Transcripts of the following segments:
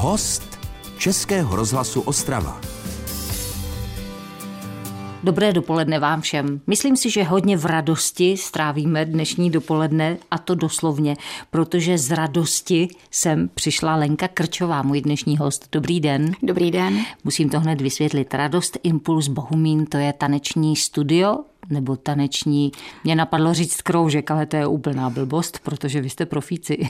Host Českého rozhlasu Ostrava. Dobré dopoledne vám všem. Myslím si, že hodně v radosti strávíme dnešní dopoledne a to doslovně, protože z radosti jsem přišla Lenka Krčová, můj dnešní host. Dobrý den. Dobrý den. Musím to hned vysvětlit. Radost Impuls Bohumín, to je taneční studio, nebo taneční. Mě napadlo říct kroužek, ale to je úplná blbost, protože vy jste profíci.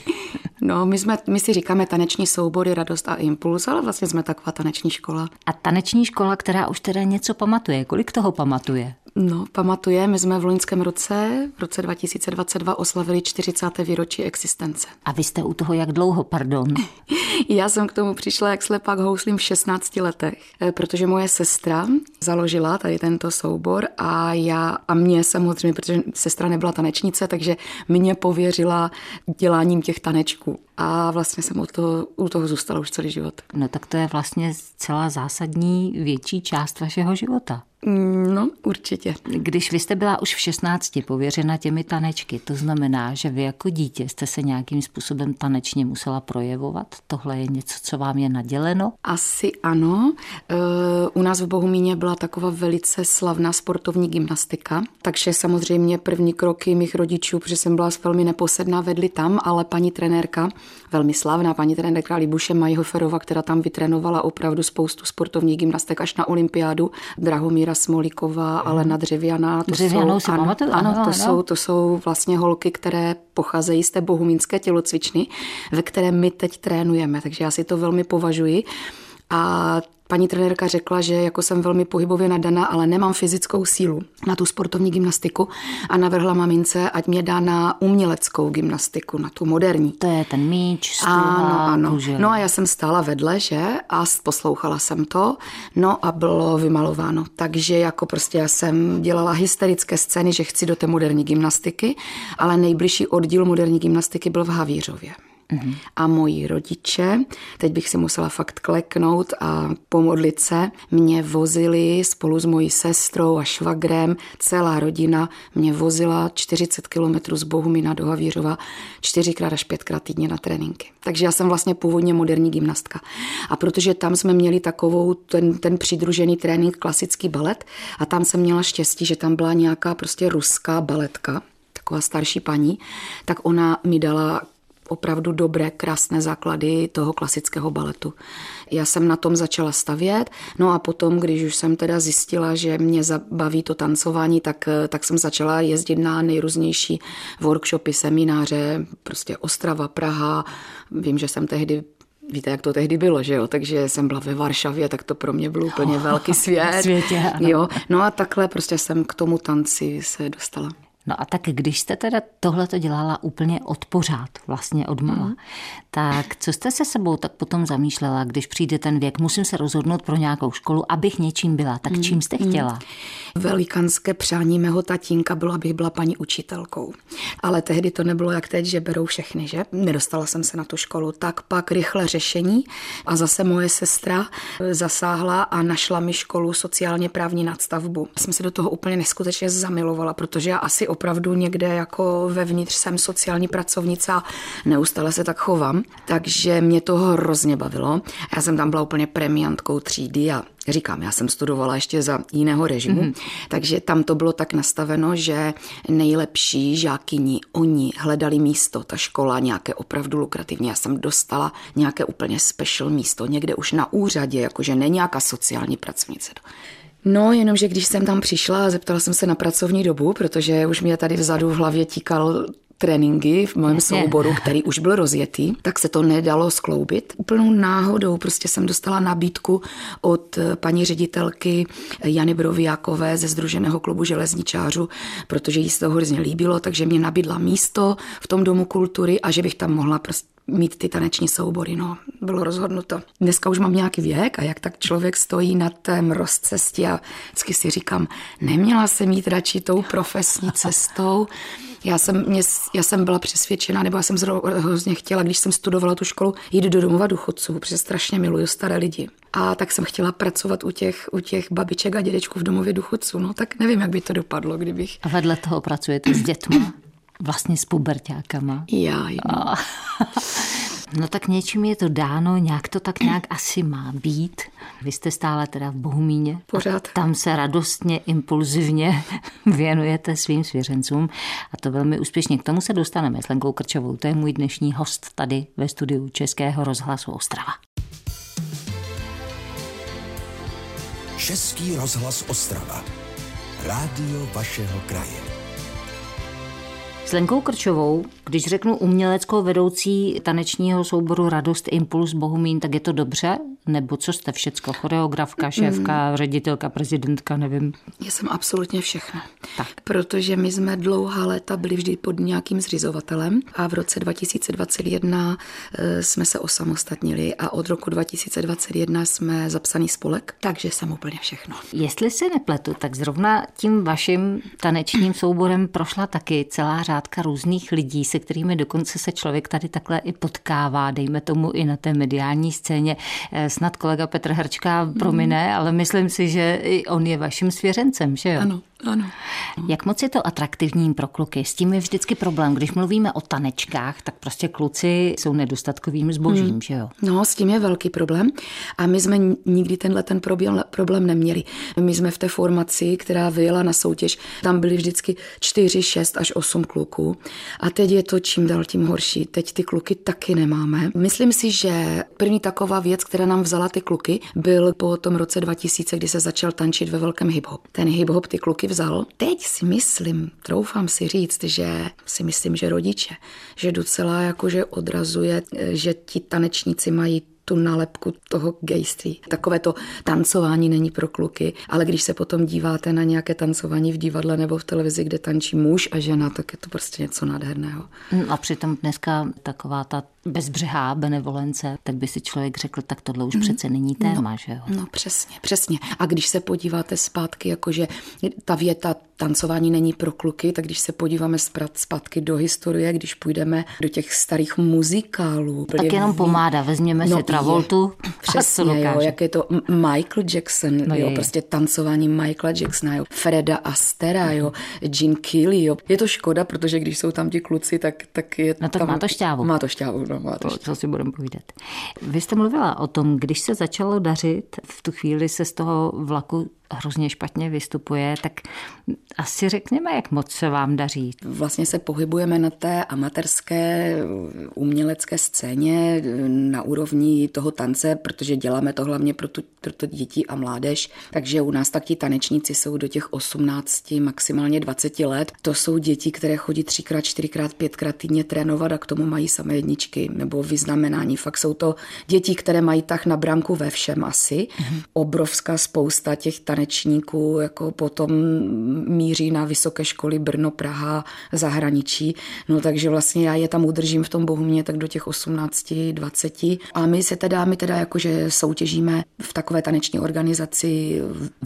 No, my, jsme, my si říkáme taneční soubory, radost a impuls, ale vlastně jsme taková taneční škola. A taneční škola, která už teda něco pamatuje. Kolik toho pamatuje? No, pamatuje, my jsme v loňském roce, v roce 2022, oslavili 40. výročí existence. A vy jste u toho jak dlouho, pardon? Já jsem k tomu přišla jak slepák houslím v 16 letech, eh, protože moje sestra založila tady tento soubor a já a mě samozřejmě, protože sestra nebyla tanečnice, takže mě pověřila děláním těch tanečků. A vlastně jsem u toho, u toho zůstala už celý život. No tak to je vlastně celá zásadní větší část vašeho života. No, určitě. Když vy jste byla už v 16 pověřena těmi tanečky, to znamená, že vy jako dítě jste se nějakým způsobem tanečně musela projevovat? Tohle je něco, co vám je naděleno? Asi ano. U nás v Bohumíně byla taková velice slavná sportovní gymnastika, takže samozřejmě první kroky mých rodičů, protože jsem byla velmi neposedná, vedli tam, ale paní trenérka, velmi slavná paní trenérka Libuše Majhoferova, která tam vytrénovala opravdu spoustu sportovních gymnastek až na olympiádu, Drahomír Míra Smolíková, ale na Dřevěná. To Dřevěnou jsou, ano, pamatuju, ano, ano, to, ano. Jsou, to jsou vlastně holky, které pocházejí z té bohumínské tělocvičny, ve které my teď trénujeme, takže já si to velmi považuji. A Paní trenérka řekla, že jako jsem velmi pohybově nadaná, ale nemám fyzickou sílu na tu sportovní gymnastiku a navrhla mamince, ať mě dá na uměleckou gymnastiku, na tu moderní. To je ten míč, stůl Ano, ano. No a já jsem stála vedle, že? A poslouchala jsem to. No a bylo vymalováno. Takže jako prostě já jsem dělala hysterické scény, že chci do té moderní gymnastiky, ale nejbližší oddíl moderní gymnastiky byl v Havířově. Mm-hmm. A moji rodiče, teď bych si musela fakt kleknout a pomodlit se, mě vozili spolu s mojí sestrou a švagrem, celá rodina mě vozila 40 kilometrů z Bohumina do Havířova čtyřikrát až pětkrát týdně na tréninky. Takže já jsem vlastně původně moderní gymnastka. A protože tam jsme měli takovou ten, ten přidružený trénink klasický balet a tam jsem měla štěstí, že tam byla nějaká prostě ruská baletka, taková starší paní, tak ona mi dala opravdu dobré, krásné základy toho klasického baletu. Já jsem na tom začala stavět, no a potom, když už jsem teda zjistila, že mě zabaví to tancování, tak, tak jsem začala jezdit na nejrůznější workshopy, semináře, prostě Ostrava, Praha. Vím, že jsem tehdy Víte, jak to tehdy bylo, že jo? Takže jsem byla ve Varšavě, tak to pro mě byl úplně oh, velký svět. Světě, ano. Jo, no a takhle prostě jsem k tomu tanci se dostala. No a tak když jste teda tohle to dělala úplně od pořád, vlastně od mala, mm. tak co jste se sebou tak potom zamýšlela, když přijde ten věk, musím se rozhodnout pro nějakou školu, abych něčím byla, tak mm. čím jste chtěla? Mm. Velikanské přání mého tatínka bylo, abych byla paní učitelkou. Ale tehdy to nebylo jak teď, že berou všechny, že? Nedostala jsem se na tu školu. Tak pak rychle řešení a zase moje sestra zasáhla a našla mi školu sociálně právní nadstavbu. Jsem se do toho úplně neskutečně zamilovala, protože já asi opravdu někde jako vevnitř jsem sociální pracovnice a neustále se tak chovám. Takže mě to hrozně bavilo. Já jsem tam byla úplně premiantkou třídy a říkám, já jsem studovala ještě za jiného režimu, mm-hmm. takže tam to bylo tak nastaveno, že nejlepší žákyni, oni hledali místo, ta škola nějaké opravdu lukrativní. Já jsem dostala nějaké úplně special místo, někde už na úřadě, jakože ne nějaká sociální pracovnice. No, jenomže když jsem tam přišla a zeptala jsem se na pracovní dobu, protože už mě tady vzadu v hlavě tíkal tréninky v mém souboru, který už byl rozjetý, tak se to nedalo skloubit. Úplnou náhodou prostě jsem dostala nabídku od paní ředitelky Jany Broviákové ze Združeného klubu železničářů, protože jí se to hrozně líbilo, takže mě nabídla místo v tom domu kultury a že bych tam mohla prostě mít ty taneční soubory. No, bylo rozhodnuto. Dneska už mám nějaký věk a jak tak člověk stojí na té rozcestí a vždycky si říkám, neměla jsem jít radši tou profesní cestou. Já jsem, mě, já jsem byla přesvědčena, nebo já jsem hrozně chtěla, když jsem studovala tu školu, jít do domova důchodců, protože strašně miluju staré lidi. A tak jsem chtěla pracovat u těch, u těch babiček a dědečků v domově důchodců. No tak nevím, jak by to dopadlo, kdybych... A vedle toho pracujete s dětmi? Vlastně s pubertákama. Já. A... No tak něčím je to dáno, nějak to tak nějak asi má být. Vy jste stále teda v Bohumíně. Pořád. Tam se radostně, impulzivně věnujete svým svěřencům a to velmi úspěšně. K tomu se dostaneme s Lenkou Krčovou. To je můj dnešní host tady ve studiu Českého rozhlasu Ostrava. Český rozhlas Ostrava. Rádio vašeho kraje. S Lenkou Krčovou, když řeknu uměleckou vedoucí tanečního souboru Radost Impuls Bohumín, tak je to dobře? Nebo co jste všecko? Choreografka, šéfka, mm. ředitelka, prezidentka, nevím. Já jsem absolutně všechno. Tak. Protože my jsme dlouhá léta byli vždy pod nějakým zřizovatelem a v roce 2021 eh, jsme se osamostatnili a od roku 2021 jsme zapsaný spolek, takže jsem úplně všechno. Jestli se nepletu, tak zrovna tím vaším tanečním souborem prošla taky celá řád řádka různých lidí, se kterými dokonce se člověk tady takhle i potkává, dejme tomu i na té mediální scéně. Eh, snad kolega Petr Hrčka promine, mm. ale myslím si, že i on je vaším svěřencem, že jo? Ano. Ano. Jak moc je to atraktivní pro kluky? S tím je vždycky problém. Když mluvíme o tanečkách, tak prostě kluci jsou nedostatkovým zbožím, hmm. že jo? No, s tím je velký problém. A my jsme nikdy tenhle ten problém, problém neměli. My jsme v té formaci, která vyjela na soutěž, tam byly vždycky 4, 6 až 8 kluků. A teď je to čím dál tím horší. Teď ty kluky taky nemáme. Myslím si, že první taková věc, která nám vzala ty kluky, byl po tom roce 2000, kdy se začal tančit ve velkém hip-hop. Ten hip-hop ty kluky vzal. Teď si myslím, troufám si říct, že si myslím, že rodiče, že docela jakože odrazuje, že ti tanečníci mají tu nálepku toho gejství. Takové to tancování není pro kluky, ale když se potom díváte na nějaké tancování v divadle nebo v televizi, kde tančí muž a žena, tak je to prostě něco nádherného. A přitom dneska taková ta bezbřehá benevolence, tak by si člověk řekl, tak tohle už mm. přece není no, téma, no, že jo? No přesně, přesně. A když se podíváte zpátky, jakože ta věta tancování není pro kluky, tak když se podíváme zpátky do historie, když půjdeme do těch starých muzikálů. Tak jenom pomáda, vezměme no, si Travoltu. Je, přesně, jo, jak je to Michael Jackson, no jo, je. prostě tancování Michaela Jacksona, jo, Freda Astera, jo, Gene Kelly, jo. Je to škoda, protože když jsou tam ti kluci, tak, tak je No tak tam, má to šťávu. Má to šťávu, no má to, co si budeme povídat. Vy jste mluvila o tom, když se začalo dařit, v tu chvíli se z toho vlaku hrozně špatně vystupuje, tak asi řekněme, jak moc se vám daří. Vlastně se pohybujeme na té amatérské umělecké scéně na úrovni toho tance, protože děláme to hlavně pro, tu, pro to děti a mládež. Takže u nás tak ti tanečníci jsou do těch 18, maximálně 20 let. To jsou děti, které chodí třikrát, čtyřikrát, pětkrát týdně trénovat a k tomu mají samé jedničky nebo vyznamenání. Fakt jsou to děti, které mají tak na branku ve všem asi. Mm-hmm. Obrovská spousta těch tanečníků tanečníků jako potom míří na vysoké školy Brno, Praha, zahraničí. No takže vlastně já je tam udržím v tom Bohumě tak do těch 18, 20. A my se teda, my teda jakože soutěžíme v takové taneční organizaci,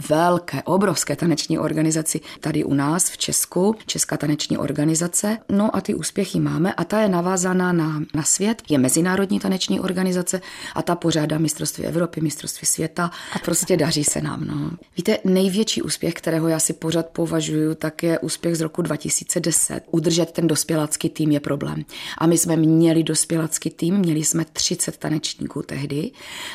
velké, obrovské taneční organizaci tady u nás v Česku, Česká taneční organizace. No a ty úspěchy máme a ta je navázaná na, na svět, je mezinárodní taneční organizace a ta pořádá mistrovství Evropy, mistrovství světa a prostě daří se nám. No. Víte, největší úspěch, kterého já si pořád považuji, tak je úspěch z roku 2010. Udržet ten dospělácký tým je problém. A my jsme měli dospělácký tým, měli jsme 30 tanečníků tehdy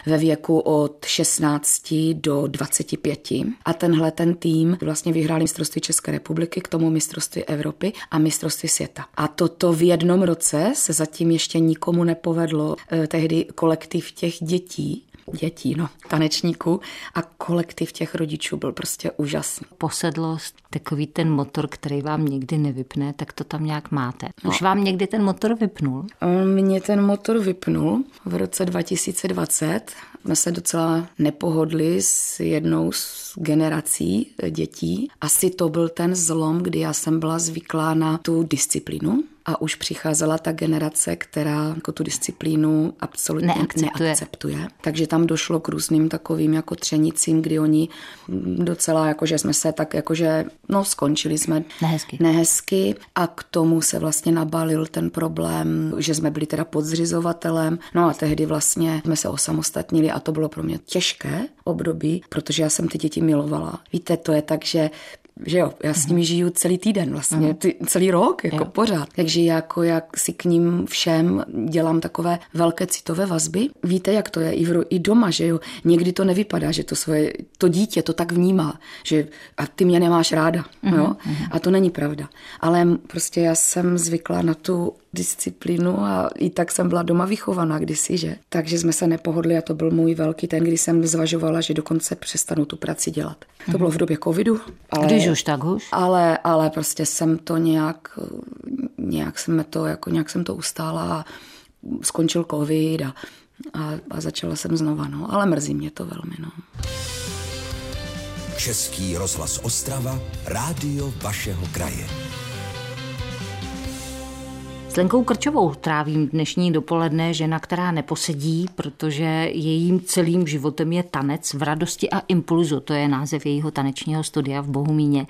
ve věku od 16 do 25. A tenhle ten tým vlastně vyhrál mistrovství České republiky, k tomu mistrovství Evropy a mistrovství světa. A toto v jednom roce se zatím ještě nikomu nepovedlo. Eh, tehdy kolektiv těch dětí dětí, no, tanečníků a kolektiv těch rodičů byl prostě úžasný. Posedlost, takový ten motor, který vám nikdy nevypne, tak to tam nějak máte. No. Už vám někdy ten motor vypnul? Mě ten motor vypnul v roce 2020. Jsme se docela nepohodli s jednou z generací dětí. Asi to byl ten zlom, kdy já jsem byla zvyklá na tu disciplínu, a už přicházela ta generace, která jako tu disciplínu absolutně neakceptuje. neakceptuje. Takže tam došlo k různým takovým jako třenicím, kdy oni docela jakože jsme se tak jakože, no skončili jsme nehezky. nehezky a k tomu se vlastně nabalil ten problém, že jsme byli teda podzřizovatelem. No a tehdy vlastně jsme se osamostatnili a to bylo pro mě těžké období, protože já jsem ty děti milovala. Víte, to je tak, že že jo, já s nimi žiju celý týden vlastně, ty, celý rok, jako jo. pořád. Takže jako jak si k ním všem dělám takové velké citové vazby. Víte, jak to je i, v, i doma, že jo, někdy to nevypadá, že to svoje, to dítě to tak vnímá, že a ty mě nemáš ráda, mm-hmm. jo, a to není pravda. Ale prostě já jsem zvykla na tu disciplínu a i tak jsem byla doma vychovaná kdysi, že? Takže jsme se nepohodli a to byl můj velký ten, kdy jsem zvažovala, že dokonce přestanu tu práci dělat. To bylo v době covidu. Ale, Když už, tak už. Ale, ale prostě jsem to nějak, nějak jsem to, jako nějak jsem to ustála a skončil covid a, a, a začala jsem znova, no. Ale mrzí mě to velmi, no. Český rozhlas Ostrava, rádio vašeho kraje. Lenkou Krčovou trávím dnešní dopoledne žena, která neposedí, protože jejím celým životem je tanec v radosti a impulzu. To je název jejího tanečního studia v Bohumíně.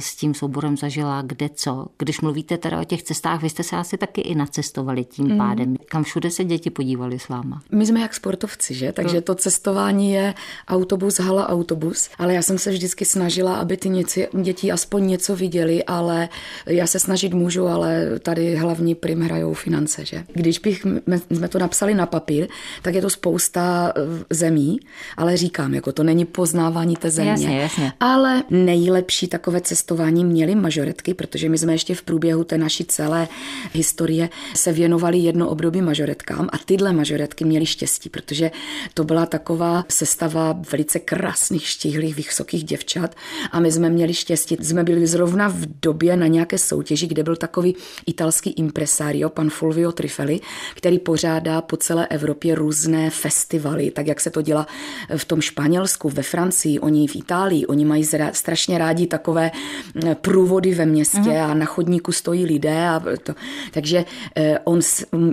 S tím souborem zažila kde co. Když mluvíte teda o těch cestách, vy jste se asi taky i nacestovali tím mm. pádem. Kam všude se děti podívali s váma? My jsme jak sportovci, že? Takže to cestování je autobus, hala, autobus. Ale já jsem se vždycky snažila, aby ty něci, děti aspoň něco viděli, ale já se snažit můžu, ale tady hlavní prim hrajou finance. Že? Když bych, jsme to napsali na papír, tak je to spousta eh, zemí, ale říkám, jako to není poznávání té země. Jasně, jasně. Ale nejlepší takové cestování měly mažoretky, protože my jsme ještě v průběhu té naší celé historie se věnovali jedno období mažoretkám a tyhle mažoretky měly štěstí, protože to byla taková sestava velice krásných, štíhlých, vysokých děvčat a my jsme měli štěstí. Jsme byli zrovna v době na nějaké soutěži, kde byl takový italský impres impresario, pan Fulvio Trifeli, který pořádá po celé Evropě různé festivaly, tak jak se to dělá v tom Španělsku, ve Francii, oni v Itálii, oni mají zra, strašně rádi takové eh, průvody ve městě mm. a na chodníku stojí lidé. A to. Takže eh, on,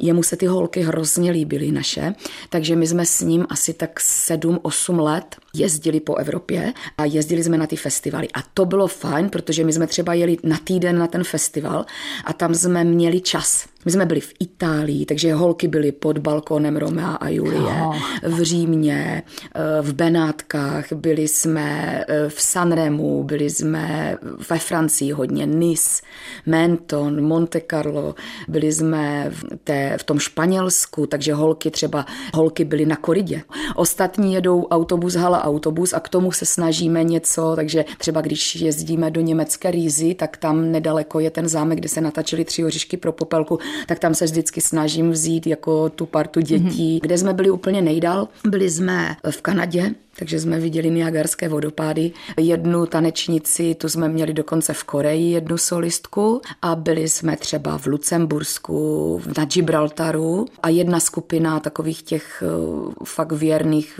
jemu se ty holky hrozně líbily naše, takže my jsme s ním asi tak 7-8 let jezdili po Evropě a jezdili jsme na ty festivaly. A to bylo fajn, protože my jsme třeba jeli na týden na ten festival a tam jsme měli čas us. My jsme byli v Itálii, takže holky byly pod balkónem Romea a Julie, v Římě, eh, v Benátkách, byli jsme eh, v Sanremu, byli jsme ve Francii hodně, Nice, Menton, Monte Carlo, byli jsme v, té, v tom Španělsku, takže holky třeba, holky byly na koridě. Ostatní jedou autobus, hala autobus a k tomu se snažíme něco, takže třeba když jezdíme do německé Rýzy, tak tam nedaleko je ten zámek, kde se natačili tři oříšky pro popelku, tak tam se vždycky snažím vzít jako tu partu dětí. Mm-hmm. Kde jsme byli úplně nejdál, byli jsme v Kanadě, takže jsme viděli Niagarské vodopády. Jednu tanečnici, tu jsme měli dokonce v Koreji, jednu solistku a byli jsme třeba v Lucembursku, na Gibraltaru a jedna skupina takových těch eh, fakt věrných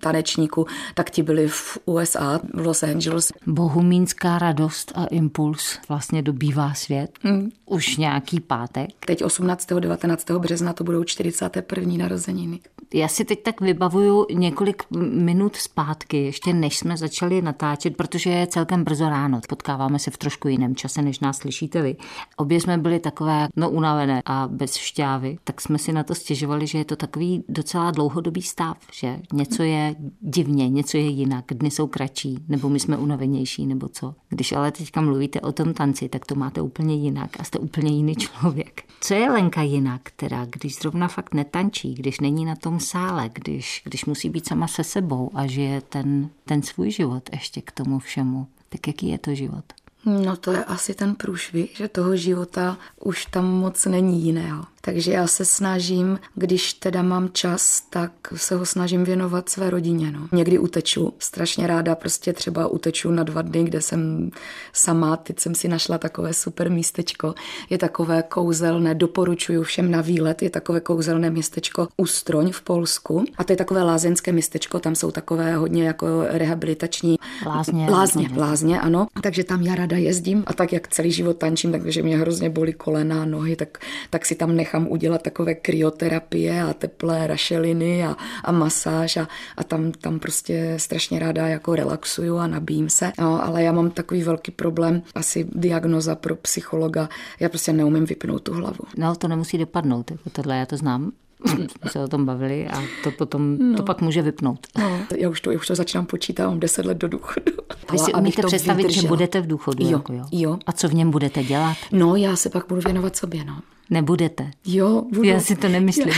tanečníků, tak ti byli v USA, v Los Angeles. Bohumínská radost a impuls vlastně dobývá svět. Hmm. Už nějaký pátek. Teď 18. 19. března to budou 41. narozeniny. Já si teď tak vybavuju několik minut zpátky, ještě než jsme začali natáčet, protože je celkem brzo ráno. Potkáváme se v trošku jiném čase, než nás slyšíte vy. Obě jsme byli takové, no unavené a bez šťávy, tak jsme si na to stěžovali, že je to takový docela dlouhodobý stav, že něco je divně, něco je jinak, dny jsou kratší, nebo my jsme unavenější, nebo co. Když ale teďka mluvíte o tom tanci, tak to máte úplně jinak a jste úplně jiný člověk. Co je Lenka jinak, teda, když zrovna fakt netančí, když není na tom sále, když, když musí být sama se sebou a žije ten, ten svůj život ještě k tomu všemu. Tak jaký je to život? No to je asi ten průšvih, že toho života už tam moc není jiného. Takže já se snažím, když teda mám čas, tak se ho snažím věnovat své rodině. No. Někdy uteču, strašně ráda prostě třeba uteču na dva dny, kde jsem sama, teď jsem si našla takové super místečko. Je takové kouzelné, doporučuju všem na výlet, je takové kouzelné městečko Ustroň v Polsku. A to je takové lázeňské městečko, tam jsou takové hodně jako rehabilitační lázně. Lázně, lázně, ano. Takže tam já ráda jezdím a tak, jak celý život tančím, takže mě hrozně bolí kolena, nohy, tak, tak si tam nechám nechám udělat takové kryoterapie a teplé rašeliny a, a masáž a, a tam, tam prostě strašně ráda jako relaxuju a nabíjím se. No, ale já mám takový velký problém, asi diagnoza pro psychologa, já prostě neumím vypnout tu hlavu. No, to nemusí dopadnout, jako tohle já to znám jsme se o tom bavili a to potom, no. to pak může vypnout. No, já už to, já už to začínám počítat, mám 10 let do důchodu. Vy si umíte představit, vydržela. že budete v důchodu? Jo, jako jo. jo. A co v něm budete dělat? No, já se pak budu věnovat sobě, no. Nebudete? Jo, budu. Já si to nemyslím.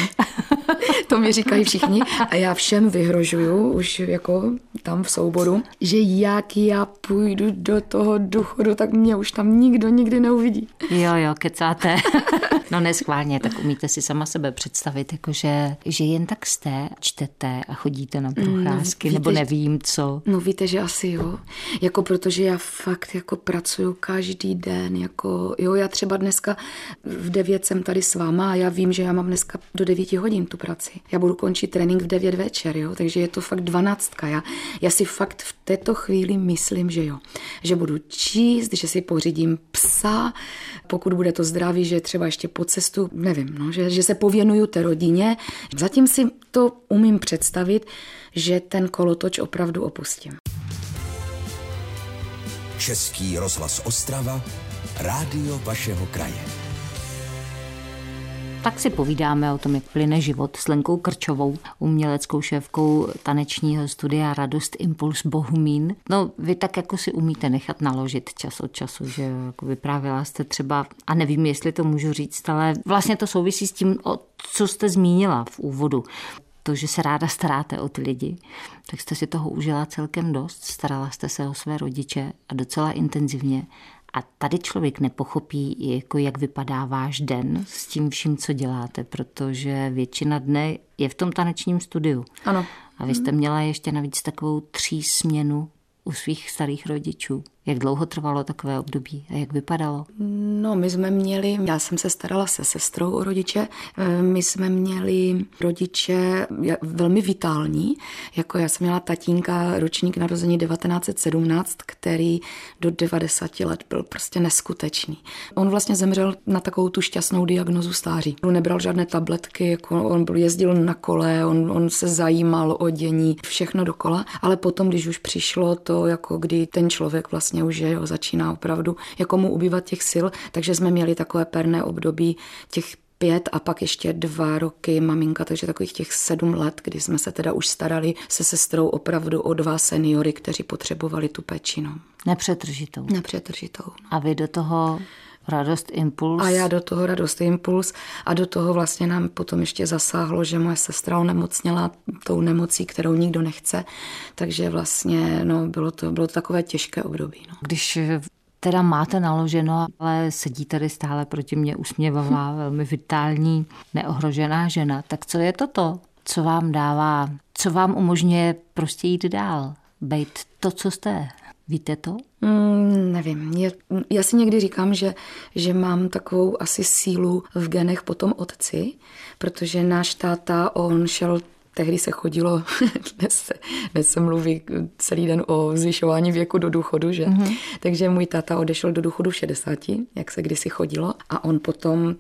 To mi říkají všichni a já všem vyhrožuju, už jako tam v souboru, že jak já půjdu do toho důchodu, tak mě už tam nikdo nikdy neuvidí. Jo, jo, kecáte. no neschválně, tak umíte si sama sebe představit, jakože, že jen tak jste, čtete a chodíte na procházky, no, víte, nebo nevím co. No víte, že asi jo. Jako protože já fakt jako pracuju každý den, jako jo, já třeba dneska v 9 jsem tady s váma a já vím, že já mám dneska do 9 hodin tu práci. Já budu končit trénink v 9 večer, jo, takže je to fakt dvanáctka. Já, já si fakt v této chvíli myslím, že jo, že budu číst, že si pořídím psa, pokud bude to zdraví, že třeba ještě po cestu, nevím, no, že, že se pověnuju té rodině. Zatím si to umím představit, že ten kolotoč opravdu opustím. Český rozhlas Ostrava, rádio vašeho kraje. Tak si povídáme o tom, jak plyne život s Lenkou Krčovou, uměleckou šéfkou tanečního studia Radost Impuls Bohumín. No, vy tak jako si umíte nechat naložit čas od času, že jako vyprávěla jste třeba, a nevím, jestli to můžu říct, ale vlastně to souvisí s tím, co jste zmínila v úvodu. To, že se ráda staráte o ty lidi, tak jste si toho užila celkem dost, starala jste se o své rodiče a docela intenzivně a tady člověk nepochopí, jako jak vypadá váš den s tím vším, co děláte, protože většina dne je v tom tanečním studiu. Ano. A vy jste měla ještě navíc takovou tří směnu u svých starých rodičů. Jak dlouho trvalo takové období a jak vypadalo? No, my jsme měli, já jsem se starala se sestrou o rodiče, eh, my jsme měli rodiče velmi vitální, jako já jsem měla tatínka, ročník narození 1917, který do 90 let byl prostě neskutečný. On vlastně zemřel na takovou tu šťastnou diagnozu stáří. On nebral žádné tabletky, jako on byl, jezdil na kole, on, on se zajímal o dění, všechno dokola, ale potom, když už přišlo to, jako kdy ten člověk vlastně vlastně už jo, začíná opravdu jako mu ubývat těch sil, takže jsme měli takové perné období těch pět a pak ještě dva roky maminka, takže takových těch sedm let, kdy jsme se teda už starali se sestrou opravdu o dva seniory, kteří potřebovali tu péči. No. Nepřetržitou. Nepřetržitou. No. A vy do toho Radost Impuls. A já do toho Radost Impuls a do toho vlastně nám potom ještě zasáhlo, že moje sestra onemocněla tou nemocí, kterou nikdo nechce, takže vlastně no, bylo, to, bylo to takové těžké období. No. Když teda máte naloženo, ale sedí tady stále proti mě usměvavá, velmi vitální, neohrožená žena, tak co je toto? Co vám dává, co vám umožňuje prostě jít dál, být to, co jste? Víte to? Mm, nevím. Je, já si někdy říkám, že, že mám takovou asi sílu v genech po tom otci, protože náš táta, on šel tehdy se chodilo, dnes se, dnes se mluví celý den o zvyšování věku do důchodu, že? Mm-hmm. Takže můj táta odešel do důchodu v 60, jak se kdysi chodilo, a on potom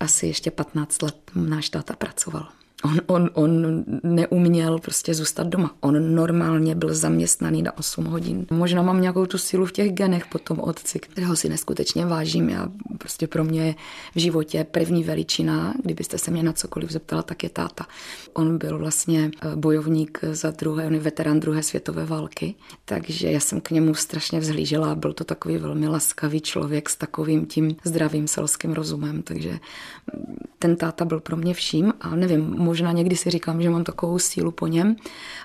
asi ještě 15 let náš táta pracoval. On, on, on neuměl prostě zůstat doma. On normálně byl zaměstnaný na 8 hodin. Možná mám nějakou tu sílu v těch genech po tom otci, kterého si neskutečně vážím. Já prostě pro mě v životě první veličina, kdybyste se mě na cokoliv zeptala, tak je táta. On byl vlastně eh, bojovník za druhé, on je veterán druhé světové války, takže já jsem k němu strašně vzhlížela. Byl to takový velmi laskavý člověk s takovým tím zdravým selským rozumem, takže ten táta byl pro mě vším a nevím, možná někdy si říkám, že mám takovou sílu po něm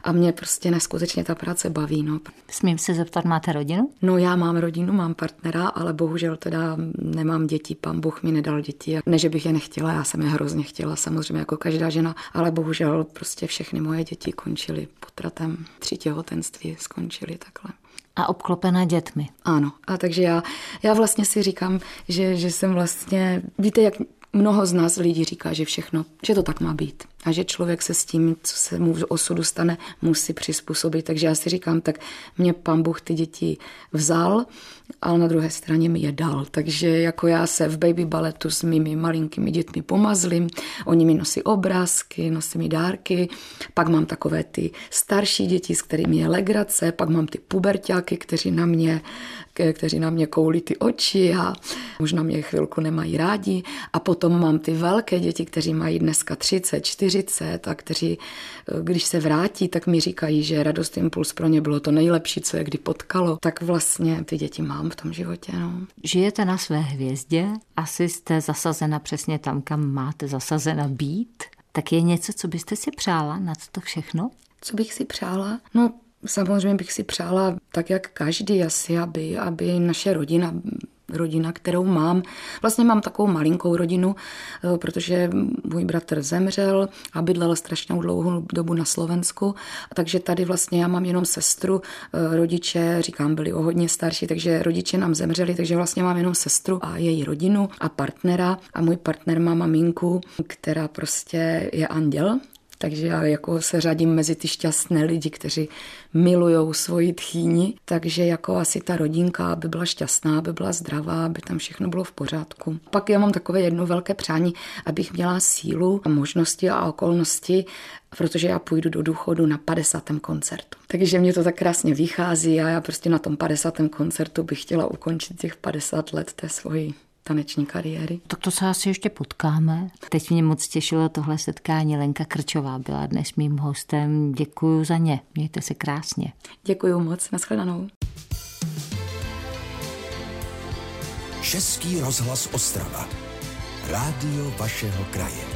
a mě prostě neskutečně ta práce baví. No. Smím se zeptat, máte rodinu? No já mám rodinu, mám partnera, ale bohužel teda nemám děti, pan Bůh mi nedal děti. Ne, že bych je nechtěla, já jsem je hrozně chtěla, samozřejmě jako každá žena, ale bohužel prostě všechny moje děti končily potratem. Tři těhotenství skončily takhle a obklopená dětmi. Ano, a takže já, já vlastně si říkám, že, že jsem vlastně, víte, jak mnoho z nás lidí říká, že všechno, že to tak má být. A že člověk se s tím, co se mu v osudu stane, musí přizpůsobit. Takže já si říkám, tak mě pan Bůh ty děti vzal, ale na druhé straně mi je dal. Takže jako já se v baby baletu s mými malinkými dětmi pomazlím, oni mi nosí obrázky, nosí mi dárky, pak mám takové ty starší děti, s kterými je legrace, pak mám ty puberťáky, kteří na mě kteří na mě koulí ty oči a možná mě chvilku nemají rádi. A potom mám ty velké děti, kteří mají dneska 30, 40 a kteří, když se vrátí, tak mi říkají, že radost impuls pro ně bylo to nejlepší, co je kdy potkalo. Tak vlastně ty děti mám v tom životě. No. Žijete na své hvězdě, asi jste zasazena přesně tam, kam máte zasazena být. Tak je něco, co byste si přála na to všechno? Co bych si přála? No Samozřejmě bych si přála, tak jak každý asi, aby, aby naše rodina rodina, kterou mám. Vlastně mám takovou malinkou rodinu, eh, protože můj bratr zemřel a bydlel strašnou dlouhou dobu na Slovensku, takže tady vlastně já mám jenom sestru, eh, rodiče, říkám, byli o hodně starší, takže rodiče nám zemřeli, takže vlastně mám jenom sestru a její rodinu a partnera. A můj partner má maminku, která prostě je anděl, takže já jako se řadím mezi ty šťastné lidi, kteří milují svoji tchýni, takže jako asi ta rodinka, aby byla šťastná, aby byla zdravá, aby tam všechno bylo v pořádku. Pak já mám takové jedno velké přání, abych měla sílu a možnosti a okolnosti, protože já půjdu do důchodu na 50. koncertu. Takže mě to tak krásně vychází a já prostě na tom 50. koncertu bych chtěla ukončit těch 50 let té svoji taneční kariéry. Tak to se asi ještě potkáme. Teď mě moc těšilo tohle setkání. Lenka Krčová byla dnes mým hostem. Děkuji za ně. Mějte se krásně. Děkuji moc. Naschledanou. Český rozhlas Ostrava. Rádio vašeho kraje.